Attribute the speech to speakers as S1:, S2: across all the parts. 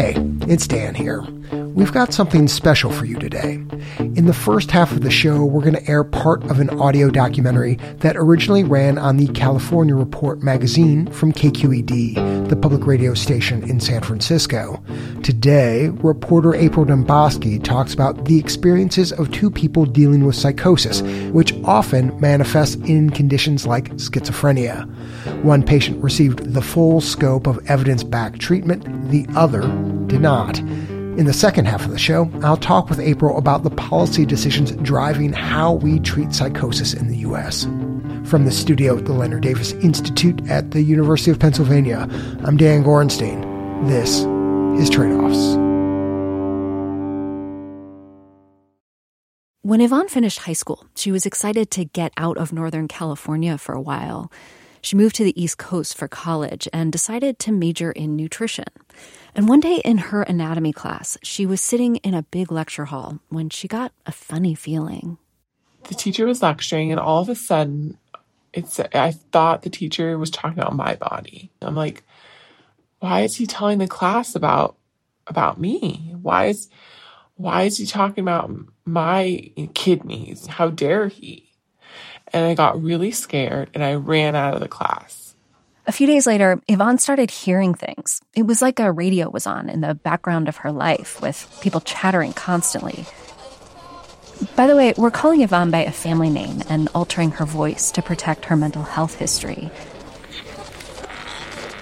S1: Hey, it's Dan here. We've got something special for you today. In the first half of the show, we're going to air part of an audio documentary that originally ran on the California Report magazine from KQED, the public radio station in San Francisco. Today, reporter April Dembosky talks about the experiences of two people dealing with psychosis, which often manifests in conditions like schizophrenia. One patient received the full scope of evidence backed treatment, the other did not. In the second half of the show, I'll talk with April about the policy decisions driving how we treat psychosis in the U.S. From the studio at the Leonard Davis Institute at the University of Pennsylvania, I'm Dan Gorenstein. This is Tradeoffs.
S2: When Yvonne finished high school, she was excited to get out of Northern California for a while. She moved to the East Coast for college and decided to major in nutrition. And one day in her anatomy class, she was sitting in a big lecture hall when she got a funny feeling.
S3: The teacher was lecturing, and all of a sudden, it's I thought the teacher was talking about my body. I'm like, why is he telling the class about about me? Why is why is he talking about my kidneys? How dare he? And I got really scared and I ran out of the class.
S2: A few days later, Yvonne started hearing things. It was like a radio was on in the background of her life, with people chattering constantly. By the way, we're calling Yvonne by a family name and altering her voice to protect her mental health history.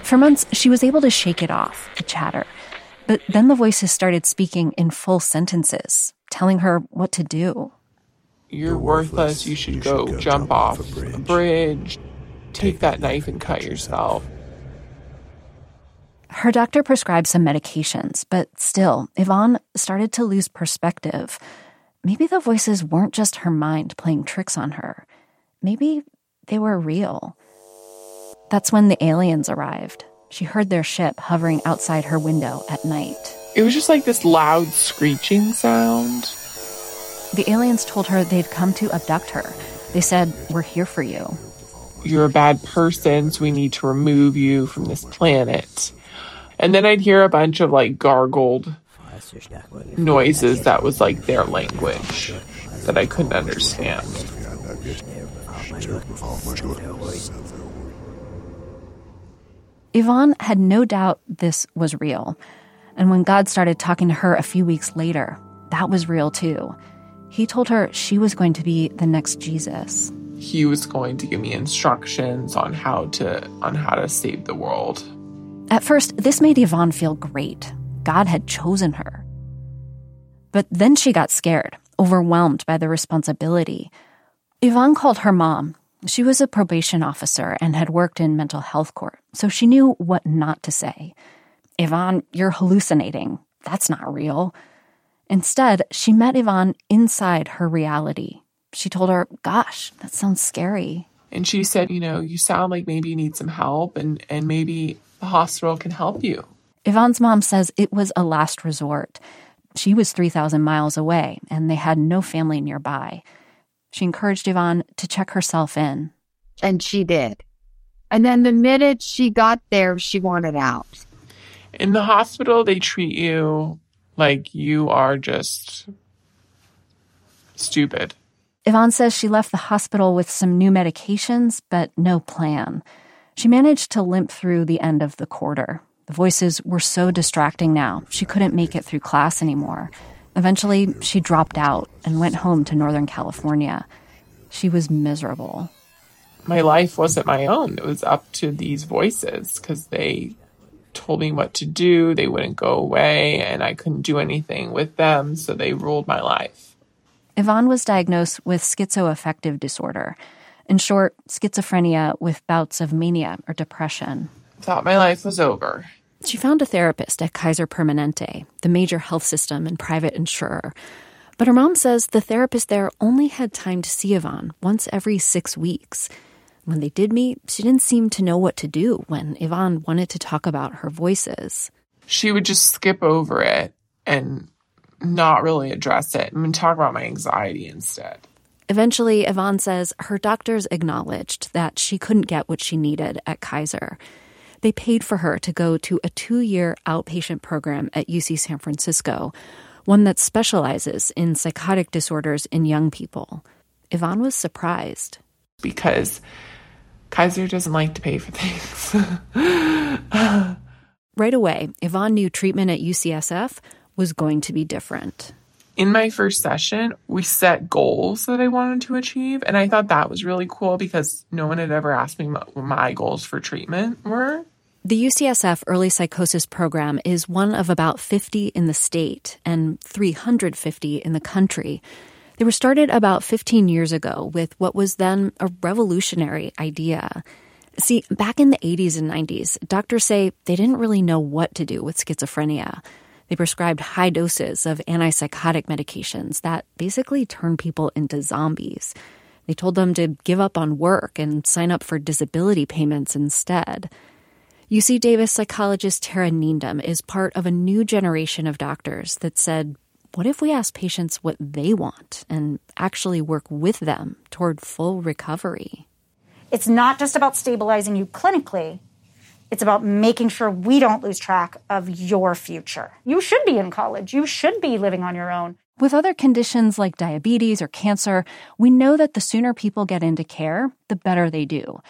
S2: For months, she was able to shake it off, the chatter. But then the voices started speaking in full sentences, telling her what to do.
S3: You're worthless. You should go jump off a bridge take that knife and cut yourself.
S2: Her doctor prescribed some medications, but still, Yvonne started to lose perspective. Maybe the voices weren't just her mind playing tricks on her. Maybe they were real. That's when the aliens arrived. She heard their ship hovering outside her window at night.
S3: It was just like this loud screeching sound.
S2: The aliens told her they'd come to abduct her. They said, We're here for you
S3: you're a bad person, so we need to remove you from this planet. And then I'd hear a bunch of like gargled noises that was like their language that I couldn't understand.
S2: Yvonne had no doubt this was real. And when God started talking to her a few weeks later, that was real too. He told her she was going to be the next Jesus
S3: he was going to give me instructions on how to on how to save the world.
S2: At first, this made Yvonne feel great. God had chosen her. But then she got scared, overwhelmed by the responsibility. Yvonne called her mom. She was a probation officer and had worked in mental health court, so she knew what not to say. Yvonne, you're hallucinating. That's not real. Instead, she met Yvonne inside her reality she told her, Gosh, that sounds scary.
S3: And she said, You know, you sound like maybe you need some help and, and maybe the hospital can help you.
S2: Yvonne's mom says it was a last resort. She was 3,000 miles away and they had no family nearby. She encouraged Yvonne to check herself in.
S4: And she did. And then the minute she got there, she wanted out.
S3: In the hospital, they treat you like you are just stupid.
S2: Yvonne says she left the hospital with some new medications, but no plan. She managed to limp through the end of the quarter. The voices were so distracting now, she couldn't make it through class anymore. Eventually, she dropped out and went home to Northern California. She was miserable.
S3: My life wasn't my own. It was up to these voices because they told me what to do. They wouldn't go away, and I couldn't do anything with them, so they ruled my life.
S2: Yvonne was diagnosed with schizoaffective disorder. In short, schizophrenia with bouts of mania or depression.
S3: Thought my life was over.
S2: She found a therapist at Kaiser Permanente, the major health system and private insurer. But her mom says the therapist there only had time to see Yvonne once every six weeks. When they did meet, she didn't seem to know what to do when Yvonne wanted to talk about her voices.
S3: She would just skip over it and not really address it I and talk about my anxiety instead.
S2: Eventually, Yvonne says her doctors acknowledged that she couldn't get what she needed at Kaiser. They paid for her to go to a two year outpatient program at UC San Francisco, one that specializes in psychotic disorders in young people. Yvonne was surprised.
S3: Because Kaiser doesn't like to pay for things.
S2: right away, Yvonne knew treatment at UCSF was going to be different
S3: in my first session, we set goals that I wanted to achieve. And I thought that was really cool because no one had ever asked me what my goals for treatment were.
S2: The UCSF Early Psychosis Program is one of about 50 in the state and 350 in the country. They were started about 15 years ago with what was then a revolutionary idea. See, back in the 80s and 90s, doctors say they didn't really know what to do with schizophrenia. They prescribed high doses of antipsychotic medications that basically turn people into zombies. They told them to give up on work and sign up for disability payments instead. UC Davis psychologist Tara Niendam is part of a new generation of doctors that said, what if we ask patients what they want and actually work with them toward full recovery?
S5: It's not just about stabilizing you clinically, it's about making sure we don't lose track of your future. You should be in college. You should be living on your own.
S2: With other conditions like diabetes or cancer, we know that the sooner people get into care, the better they do.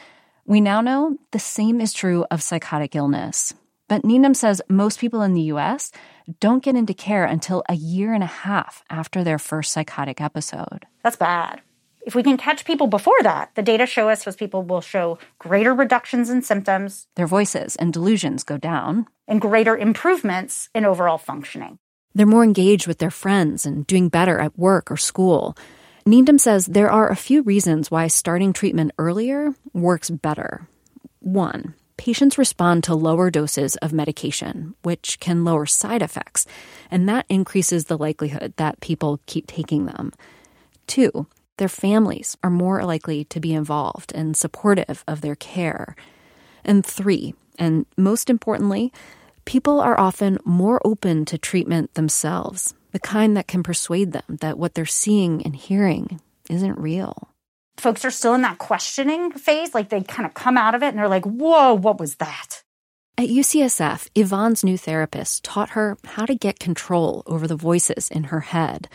S2: We now know the same is true of psychotic illness. But Niendam says most people in the US don't get into care until a year and a half after their first psychotic episode.
S5: That's bad. If we can catch people before that, the data show us those people will show greater reductions in symptoms,
S2: their voices and delusions go down,
S5: and greater improvements in overall functioning.
S2: They're more engaged with their friends and doing better at work or school. Niendam says there are a few reasons why starting treatment earlier works better. One, patients respond to lower doses of medication, which can lower side effects, and that increases the likelihood that people keep taking them. Two, their families are more likely to be involved and supportive of their care. And three, and most importantly, people are often more open to treatment themselves, the kind that can persuade them that what they're seeing and hearing isn't real.
S5: Folks are still in that questioning phase, like they kind of come out of it and they're like, whoa, what was that?
S2: At UCSF, Yvonne's new therapist taught her how to get control over the voices in her head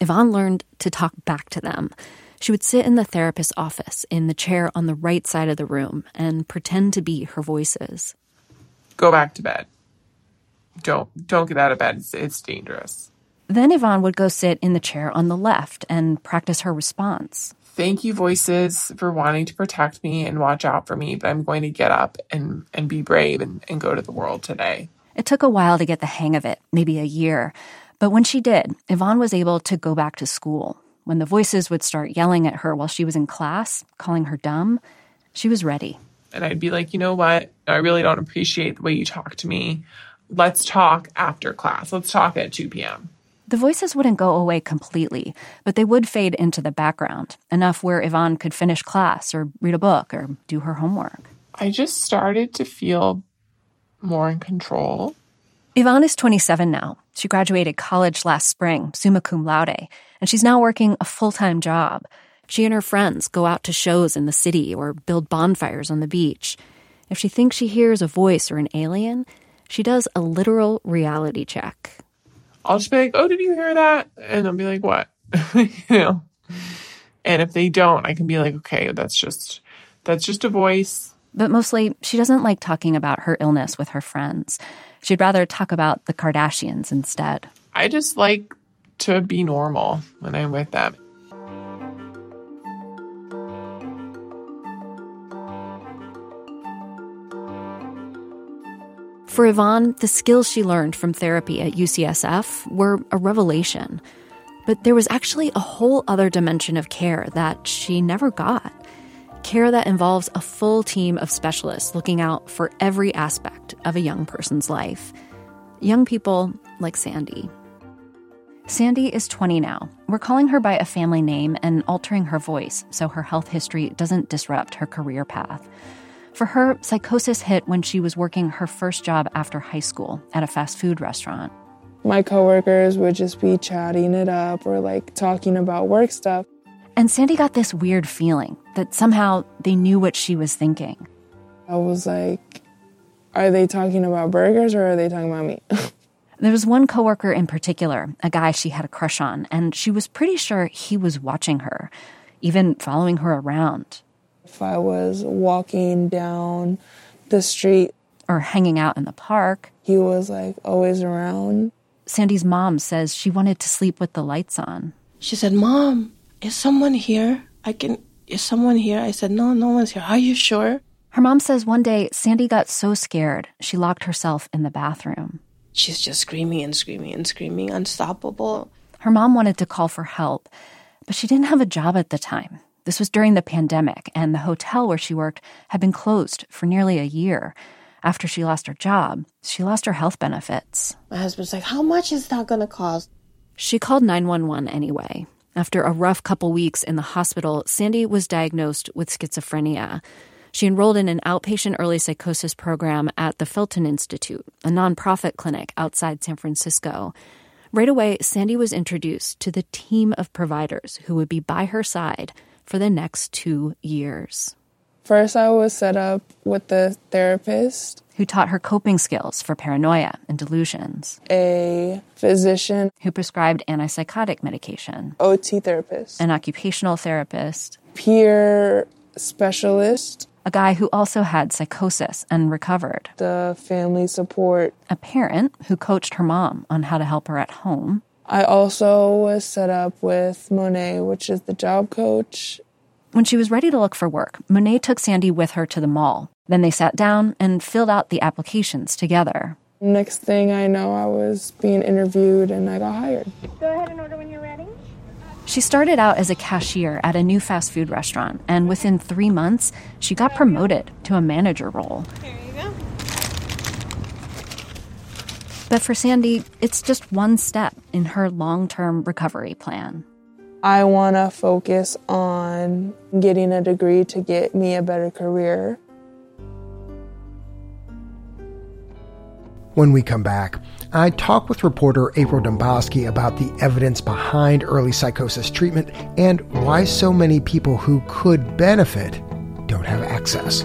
S2: Yvonne learned to talk back to them. She would sit in the therapist's office in the chair on the right side of the room and pretend to be her voices.
S3: Go back to bed. Don't don't get out of bed. It's, it's dangerous.
S2: Then Yvonne would go sit in the chair on the left and practice her response.
S3: Thank you, voices, for wanting to protect me and watch out for me, but I'm going to get up and, and be brave and, and go to the world today.
S2: It took a while to get the hang of it, maybe a year. But when she did, Yvonne was able to go back to school. When the voices would start yelling at her while she was in class, calling her dumb, she was ready.
S3: And I'd be like, you know what? I really don't appreciate the way you talk to me. Let's talk after class. Let's talk at 2 p.m.
S2: The voices wouldn't go away completely, but they would fade into the background, enough where Yvonne could finish class or read a book or do her homework.
S3: I just started to feel more in control.
S2: Yvonne is 27 now. She graduated college last spring, summa cum laude, and she's now working a full time job. She and her friends go out to shows in the city or build bonfires on the beach. If she thinks she hears a voice or an alien, she does a literal reality check.
S3: I'll just be like, Oh, did you hear that? And I'll be like, What? you know? And if they don't, I can be like, Okay, that's just that's just a voice.
S2: But mostly, she doesn't like talking about her illness with her friends. She'd rather talk about the Kardashians instead.
S3: I just like to be normal when I'm with them.
S2: For Yvonne, the skills she learned from therapy at UCSF were a revelation. But there was actually a whole other dimension of care that she never got care that involves a full team of specialists looking out for every aspect of a young person's life. Young people like Sandy. Sandy is 20 now. We're calling her by a family name and altering her voice so her health history doesn't disrupt her career path. For her, psychosis hit when she was working her first job after high school at a fast food restaurant.
S6: My coworkers would just be chatting it up or like talking about work stuff.
S2: And Sandy got this weird feeling that somehow they knew what she was thinking.
S6: I was like, Are they talking about burgers or are they talking about me?
S2: There was one coworker in particular, a guy she had a crush on, and she was pretty sure he was watching her, even following her around.
S6: If I was walking down the street
S2: or hanging out in the park,
S6: he was like always around.
S2: Sandy's mom says she wanted to sleep with the lights on.
S7: She said, Mom, is someone here? I can, is someone here? I said, No, no one's here. Are you sure?
S2: Her mom says one day Sandy got so scared she locked herself in the bathroom.
S7: She's just screaming and screaming and screaming, unstoppable.
S2: Her mom wanted to call for help, but she didn't have a job at the time. This was during the pandemic, and the hotel where she worked had been closed for nearly a year. After she lost her job, she lost her health benefits.
S7: My husband's like, How much is that going to cost?
S2: She called 911 anyway. After a rough couple weeks in the hospital, Sandy was diagnosed with schizophrenia. She enrolled in an outpatient early psychosis program at the Felton Institute, a nonprofit clinic outside San Francisco. Right away, Sandy was introduced to the team of providers who would be by her side for the next two years.
S6: First, I was set up with the therapist.
S2: Who taught her coping skills for paranoia and delusions,
S6: a physician.
S2: Who prescribed antipsychotic medication,
S6: OT therapist,
S2: an occupational therapist,
S6: peer specialist,
S2: a guy who also had psychosis and recovered,
S6: the family support,
S2: a parent who coached her mom on how to help her at home.
S6: I also was set up with Monet, which is the job coach.
S2: When she was ready to look for work, Monet took Sandy with her to the mall. Then they sat down and filled out the applications together.
S6: Next thing I know, I was being interviewed and I got hired.
S8: Go ahead and order when you're ready.
S2: She started out as a cashier at a new fast food restaurant, and within three months, she got promoted to a manager role.
S7: Here you go.
S2: But for Sandy, it's just one step in her long term recovery plan.
S6: I want to focus on getting a degree to get me a better career.
S1: When we come back, I talk with reporter April Dembosky about the evidence behind early psychosis treatment and why so many people who could benefit don't have access.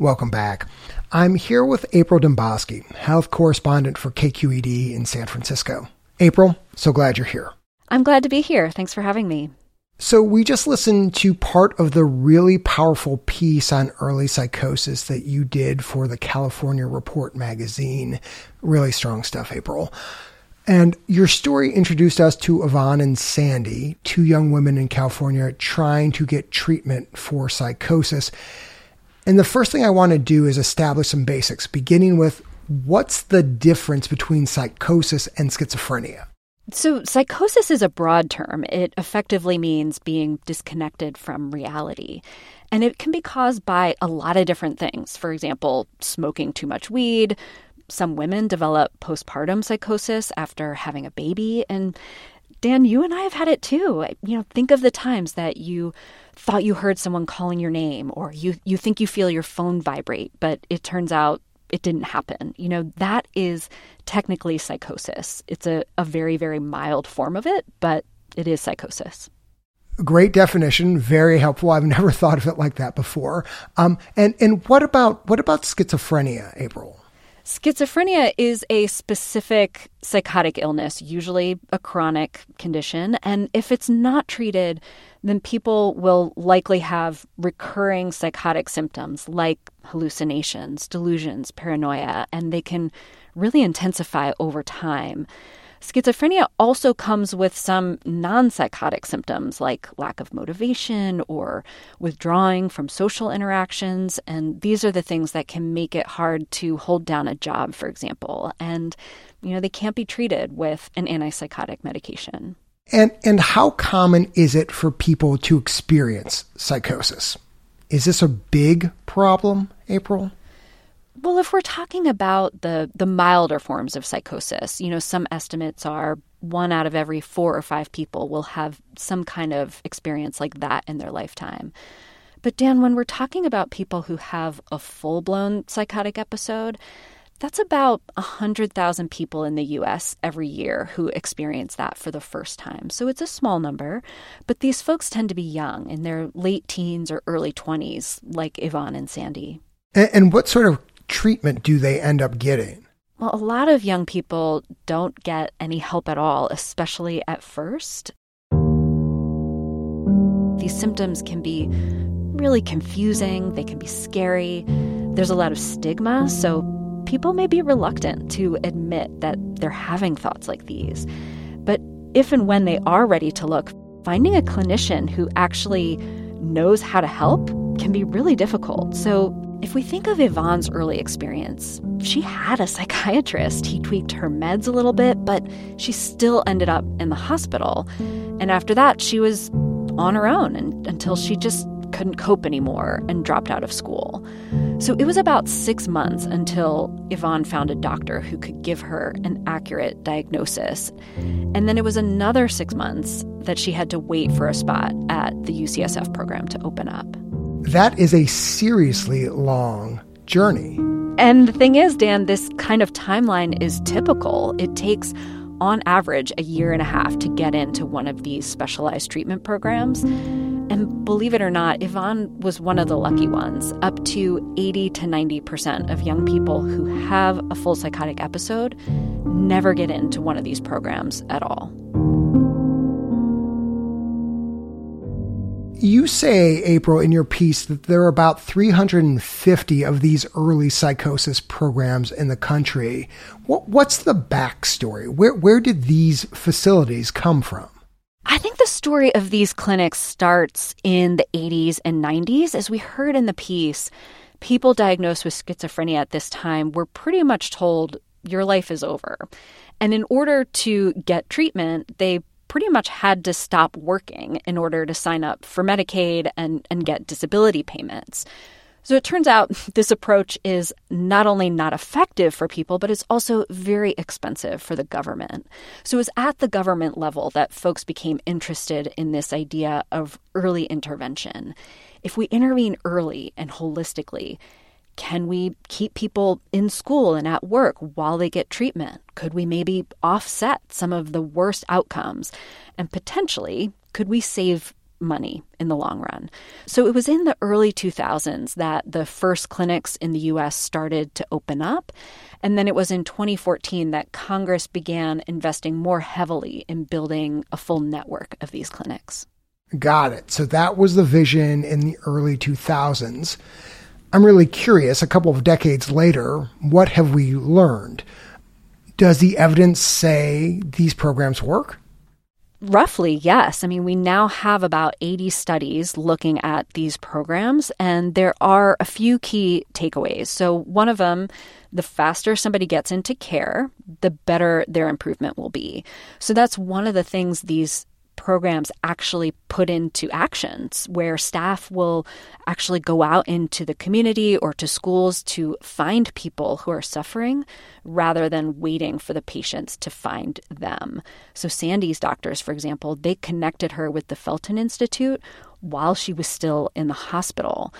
S1: Welcome back. I'm here with April Dembosky, health correspondent for KQED in San Francisco. April, so glad you're here.
S2: I'm glad to be here. Thanks for having me.
S1: So, we just listened to part of the really powerful piece on early psychosis that you did for the California Report magazine. Really strong stuff, April. And your story introduced us to Yvonne and Sandy, two young women in California trying to get treatment for psychosis. And the first thing I want to do is establish some basics, beginning with what's the difference between psychosis and schizophrenia?
S2: So, psychosis is a broad term. It effectively means being disconnected from reality. And it can be caused by a lot of different things. For example, smoking too much weed. Some women develop postpartum psychosis after having a baby. And Dan, you and I have had it too. You know, think of the times that you thought you heard someone calling your name or you you think you feel your phone vibrate, but it turns out it didn't happen. You know, that is technically psychosis. It's a, a very, very mild form of it, but it is psychosis.
S1: Great definition, very helpful. I've never thought of it like that before. Um, and and what about what about schizophrenia, April?
S2: Schizophrenia is a specific psychotic illness, usually a chronic condition. And if it's not treated, then people will likely have recurring psychotic symptoms like hallucinations, delusions, paranoia, and they can really intensify over time. Schizophrenia also comes with some non psychotic symptoms like lack of motivation or withdrawing from social interactions. And these are the things that can make it hard to hold down a job, for example. And, you know, they can't be treated with an antipsychotic medication.
S1: And, and how common is it for people to experience psychosis? Is this a big problem, April?
S2: Well, if we're talking about the the milder forms of psychosis, you know, some estimates are one out of every four or five people will have some kind of experience like that in their lifetime. But Dan, when we're talking about people who have a full blown psychotic episode, that's about 100,000 people in the US every year who experience that for the first time. So it's a small number, but these folks tend to be young in their late teens or early 20s, like Yvonne and Sandy.
S1: And, and what sort of treatment do they end up getting?
S2: Well, a lot of young people don't get any help at all, especially at first. These symptoms can be really confusing, they can be scary. There's a lot of stigma, so people may be reluctant to admit that they're having thoughts like these. But if and when they are ready to look, finding a clinician who actually knows how to help can be really difficult. So if we think of Yvonne's early experience, she had a psychiatrist. He tweaked her meds a little bit, but she still ended up in the hospital. And after that, she was on her own and, until she just couldn't cope anymore and dropped out of school. So it was about six months until Yvonne found a doctor who could give her an accurate diagnosis. And then it was another six months that she had to wait for a spot at the UCSF program to open up.
S1: That is a seriously long journey.
S2: And the thing is, Dan, this kind of timeline is typical. It takes, on average, a year and a half to get into one of these specialized treatment programs. And believe it or not, Yvonne was one of the lucky ones. Up to 80 to 90% of young people who have a full psychotic episode never get into one of these programs at all.
S1: You say, April, in your piece that there are about 350 of these early psychosis programs in the country. What, what's the backstory? Where, where did these facilities come from?
S2: I think the story of these clinics starts in the 80s and 90s. As we heard in the piece, people diagnosed with schizophrenia at this time were pretty much told, your life is over. And in order to get treatment, they pretty much had to stop working in order to sign up for Medicaid and, and get disability payments. So it turns out this approach is not only not effective for people, but it's also very expensive for the government. So it was at the government level that folks became interested in this idea of early intervention. If we intervene early and holistically, can we keep people in school and at work while they get treatment? Could we maybe offset some of the worst outcomes? And potentially, could we save money in the long run? So it was in the early 2000s that the first clinics in the US started to open up. And then it was in 2014 that Congress began investing more heavily in building a full network of these clinics.
S1: Got it. So that was the vision in the early 2000s. I'm really curious, a couple of decades later, what have we learned? Does the evidence say these programs work?
S2: Roughly, yes. I mean, we now have about 80 studies looking at these programs, and there are a few key takeaways. So, one of them, the faster somebody gets into care, the better their improvement will be. So, that's one of the things these programs actually put into actions where staff will actually go out into the community or to schools to find people who are suffering rather than waiting for the patients to find them. So, Sandy's doctors, for example, they connected her with the Felton Institute while she was still in the hospital.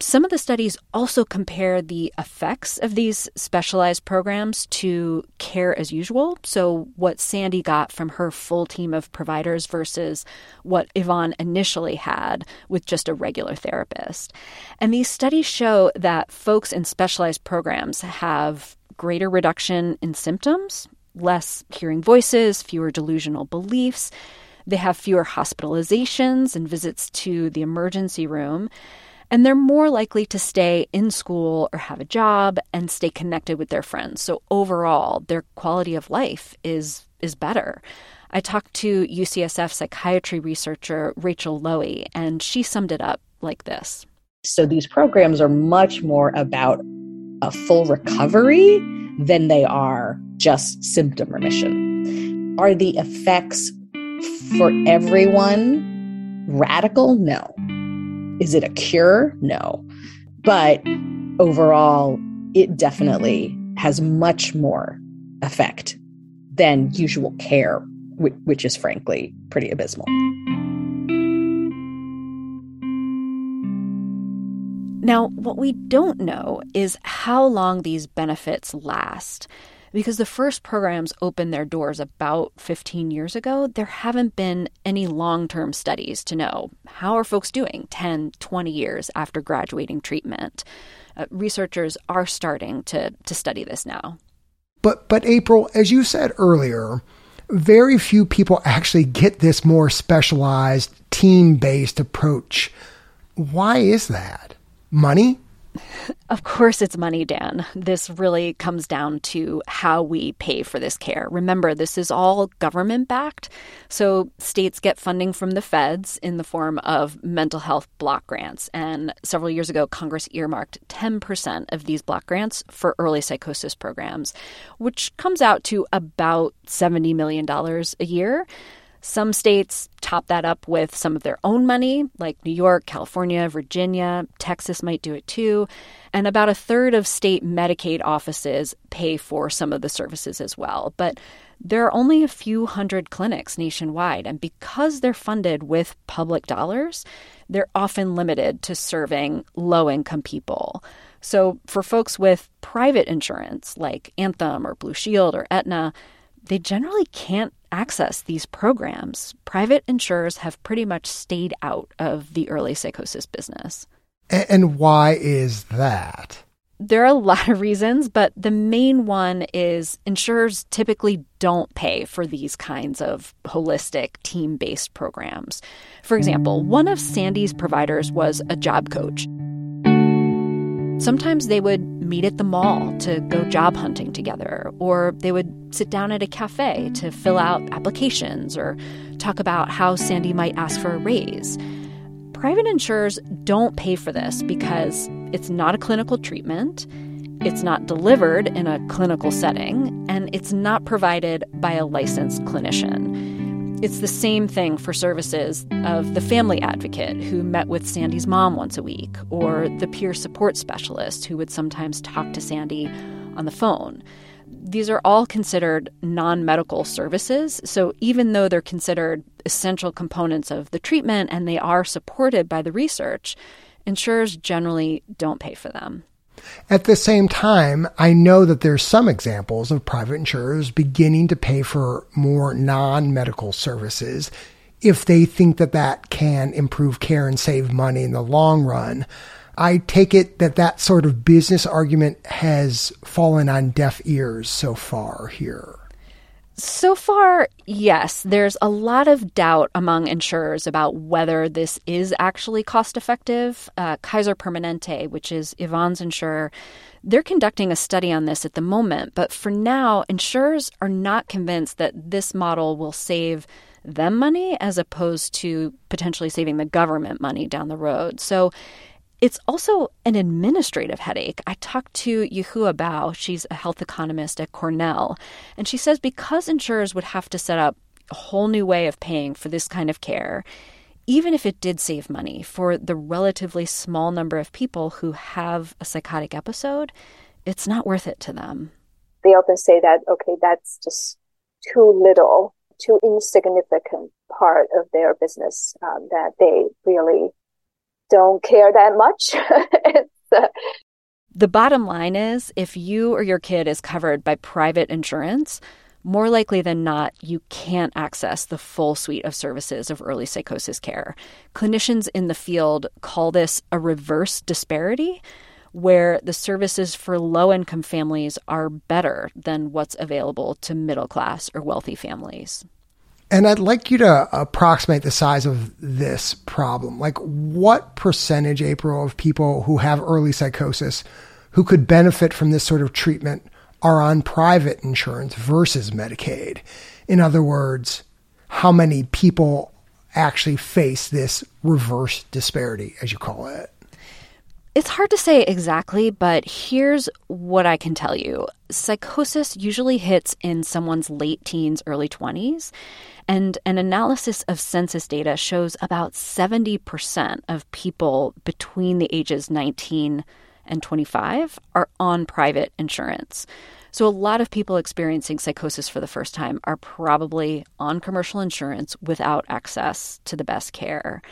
S2: Some of the studies also compare the effects of these specialized programs to care as usual. So, what Sandy got from her full team of providers versus what Yvonne initially had with just a regular therapist. And these studies show that folks in specialized programs have greater reduction in symptoms, less hearing voices, fewer delusional beliefs. They have fewer hospitalizations and visits to the emergency room and they're more likely to stay in school or have a job and stay connected with their friends. So overall, their quality of life is is better. I talked to UCSF psychiatry researcher Rachel Loewy, and she summed it up like this.
S8: So these programs are much more about a full recovery than they are just symptom remission. Are the effects for everyone radical? No. Is it a cure? No. But overall, it definitely has much more effect than usual care which is frankly pretty abysmal.
S2: Now, what we don't know is how long these benefits last. Because the first programs opened their doors about 15 years ago, there haven't been any long term studies to know how are folks doing 10, 20 years after graduating treatment. Uh, researchers are starting to, to study this now.
S1: But, but April, as you said earlier, very few people actually get this more specialized team based approach. Why is that? Money?
S2: Of course, it's money, Dan. This really comes down to how we pay for this care. Remember, this is all government backed. So, states get funding from the feds in the form of mental health block grants. And several years ago, Congress earmarked 10% of these block grants for early psychosis programs, which comes out to about $70 million a year. Some states top that up with some of their own money, like New York, California, Virginia, Texas might do it too. And about a third of state Medicaid offices pay for some of the services as well. But there are only a few hundred clinics nationwide, and because they're funded with public dollars, they're often limited to serving low income people. So, for folks with private insurance like Anthem or Blue Shield or Aetna, they generally can't access these programs. Private insurers have pretty much stayed out of the early psychosis business.
S1: And why is that?
S2: There are a lot of reasons, but the main one is insurers typically don't pay for these kinds of holistic, team based programs. For example, one of Sandy's providers was a job coach. Sometimes they would meet at the mall to go job hunting together, or they would sit down at a cafe to fill out applications or talk about how Sandy might ask for a raise. Private insurers don't pay for this because it's not a clinical treatment, it's not delivered in a clinical setting, and it's not provided by a licensed clinician. It's the same thing for services of the family advocate who met with Sandy's mom once a week, or the peer support specialist who would sometimes talk to Sandy on the phone. These are all considered non medical services. So even though they're considered essential components of the treatment and they are supported by the research, insurers generally don't pay for them.
S1: At the same time, I know that there's some examples of private insurers beginning to pay for more non-medical services if they think that that can improve care and save money in the long run. I take it that that sort of business argument has fallen on deaf ears so far here.
S2: So far, yes, there's a lot of doubt among insurers about whether this is actually cost effective. Uh, Kaiser Permanente, which is Yvonne's insurer, they're conducting a study on this at the moment, but for now, insurers are not convinced that this model will save them money as opposed to potentially saving the government money down the road. So it's also an administrative headache. I talked to Yuhua Bao, she's a health economist at Cornell, and she says because insurers would have to set up a whole new way of paying for this kind of care, even if it did save money for the relatively small number of people who have a psychotic episode, it's not worth it to them.
S9: They often say that, okay, that's just too little, too insignificant part of their business um, that they really don't care that much. uh,
S2: the bottom line is if you or your kid is covered by private insurance, more likely than not, you can't access the full suite of services of early psychosis care. Clinicians in the field call this a reverse disparity, where the services for low income families are better than what's available to middle class or wealthy families.
S1: And I'd like you to approximate the size of this problem. Like, what percentage, April, of people who have early psychosis who could benefit from this sort of treatment are on private insurance versus Medicaid. In other words, how many people actually face this reverse disparity, as you call it?
S2: It's hard to say exactly, but here's what I can tell you. Psychosis usually hits in someone's late teens, early 20s, and an analysis of census data shows about 70% of people between the ages 19 and 25 are on private insurance. So, a lot of people experiencing psychosis for the first time are probably on commercial insurance without access to the best care.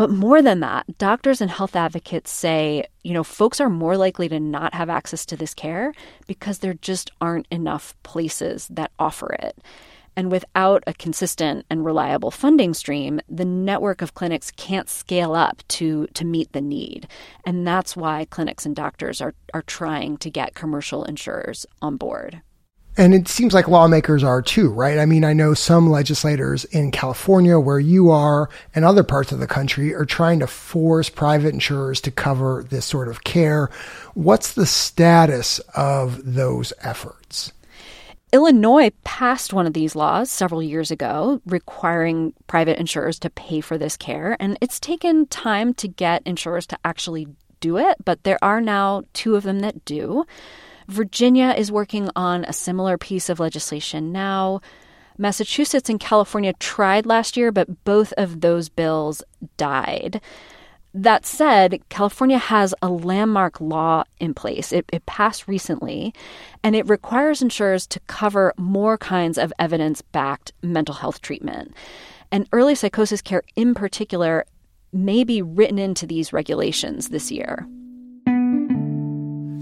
S2: But more than that, doctors and health advocates say, you know, folks are more likely to not have access to this care because there just aren't enough places that offer it. And without a consistent and reliable funding stream, the network of clinics can't scale up to, to meet the need. And that's why clinics and doctors are, are trying to get commercial insurers on board.
S1: And it seems like lawmakers are too, right? I mean, I know some legislators in California, where you are, and other parts of the country are trying to force private insurers to cover this sort of care. What's the status of those efforts?
S2: Illinois passed one of these laws several years ago requiring private insurers to pay for this care, and it's taken time to get insurers to actually do it, but there are now two of them that do. Virginia is working on a similar piece of legislation now. Massachusetts and California tried last year, but both of those bills died. That said, California has a landmark law in place. It, it, passed recently, and it requires insurers to cover more kinds of evidence backed mental health treatment. And early psychosis care, in particular, may be written into these regulations this year.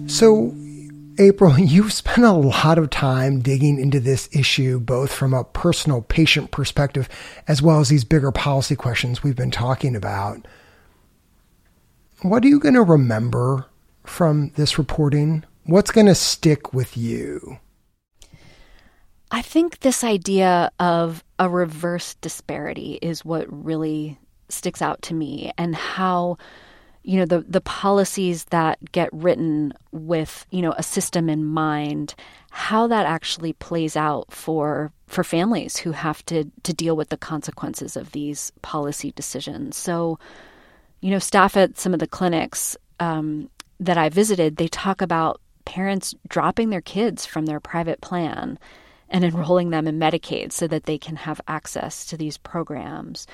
S1: So, April, you've spent a lot of time digging into this issue, both from a personal patient perspective as well as these bigger policy questions we've been talking about. What are you going to remember from this reporting? What's going to stick with you?
S2: I think this idea of a reverse disparity is what really sticks out to me and how you know the the policies that get written with you know a system in mind how that actually plays out for for families who have to to deal with the consequences of these policy decisions so you know, staff at some of the clinics um, that I visited, they talk about parents dropping their kids from their private plan and enrolling them in Medicaid so that they can have access to these programs.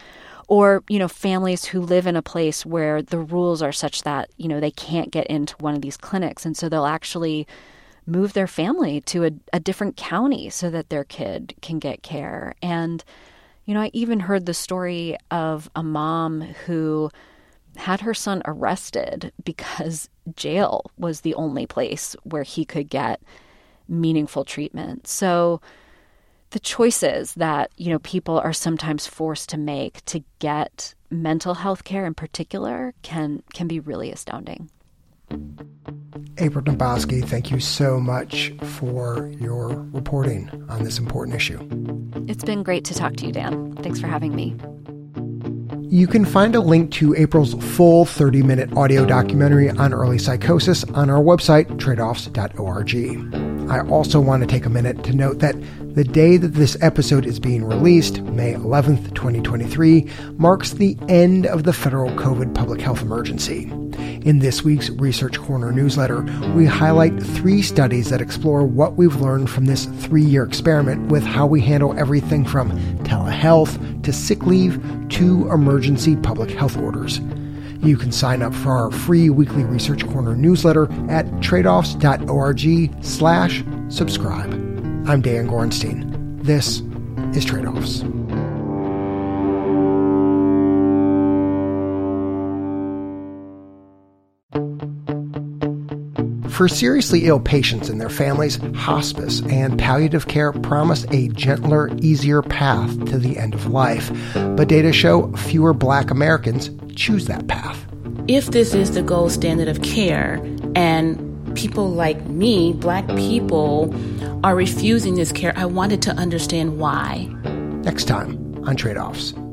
S2: Or, you know, families who live in a place where the rules are such that, you know, they can't get into one of these clinics. And so they'll actually move their family to a, a different county so that their kid can get care. And, you know, I even heard the story of a mom who had her son arrested because jail was the only place where he could get meaningful treatment. So the choices that, you know, people are sometimes forced to make to get mental health care in particular can can be really astounding.
S1: April Dembosky, thank you so much for your reporting on this important issue.
S2: It's been great to talk to you, Dan. Thanks for having me.
S1: You can find a link to April's full 30 minute audio documentary on early psychosis on our website, tradeoffs.org. I also want to take a minute to note that the day that this episode is being released, May 11th, 2023, marks the end of the federal COVID public health emergency. In this week's Research Corner newsletter, we highlight three studies that explore what we've learned from this three year experiment with how we handle everything from telehealth to sick leave to emergency public health orders. You can sign up for our free weekly Research Corner newsletter at tradeoffs.org slash subscribe. I'm Dan Gorenstein. This is Tradeoffs. For seriously ill patients and their families, hospice and palliative care promise a gentler, easier path to the end of life. But data show fewer black Americans choose that path.
S7: If this is the gold standard of care and people like me, black people, are refusing this care, I wanted to understand why.
S1: Next time on Tradeoffs.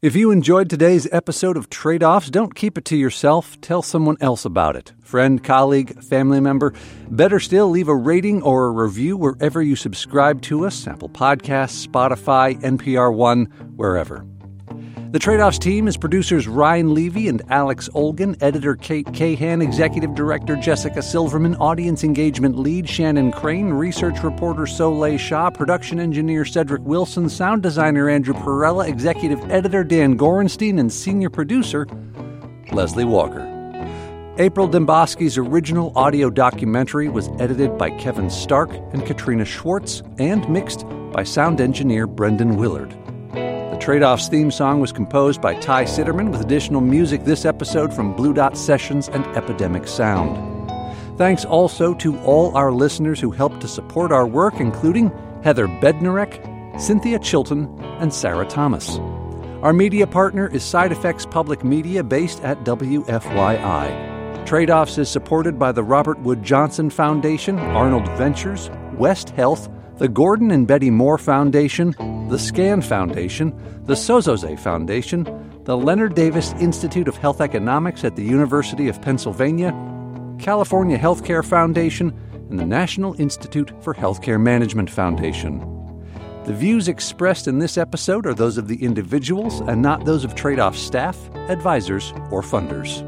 S10: If you enjoyed today's episode of Tradeoffs, don't keep it to yourself. Tell someone else about it. Friend, colleague, family member. Better still, leave a rating or a review wherever you subscribe to us Apple Podcasts, Spotify, NPR One, wherever. The Tradeoffs team is producers Ryan Levy and Alex Olgin, editor Kate Cahan, executive director Jessica Silverman, audience engagement lead Shannon Crane, research reporter Soleil Shah, production engineer Cedric Wilson, sound designer Andrew Perella, executive editor Dan Gorenstein, and senior producer Leslie Walker. April Dembosky's original audio documentary was edited by Kevin Stark and Katrina Schwartz and mixed by sound engineer Brendan Willard. Tradeoffs theme song was composed by Ty Citerman with additional music this episode from Blue Dot Sessions and Epidemic Sound. Thanks also to all our listeners who helped to support our work, including Heather Bednarek, Cynthia Chilton, and Sarah Thomas. Our media partner is Side Effects Public Media based at WFYI. Tradeoffs is supported by the Robert Wood Johnson Foundation, Arnold Ventures, West Health, the Gordon and Betty Moore Foundation, the SCAN Foundation, the Sozosei Foundation, the Leonard Davis Institute of Health Economics at the University of Pennsylvania, California Healthcare Foundation, and the National Institute for Healthcare Management Foundation. The views expressed in this episode are those of the individuals and not those of trade off staff, advisors, or funders.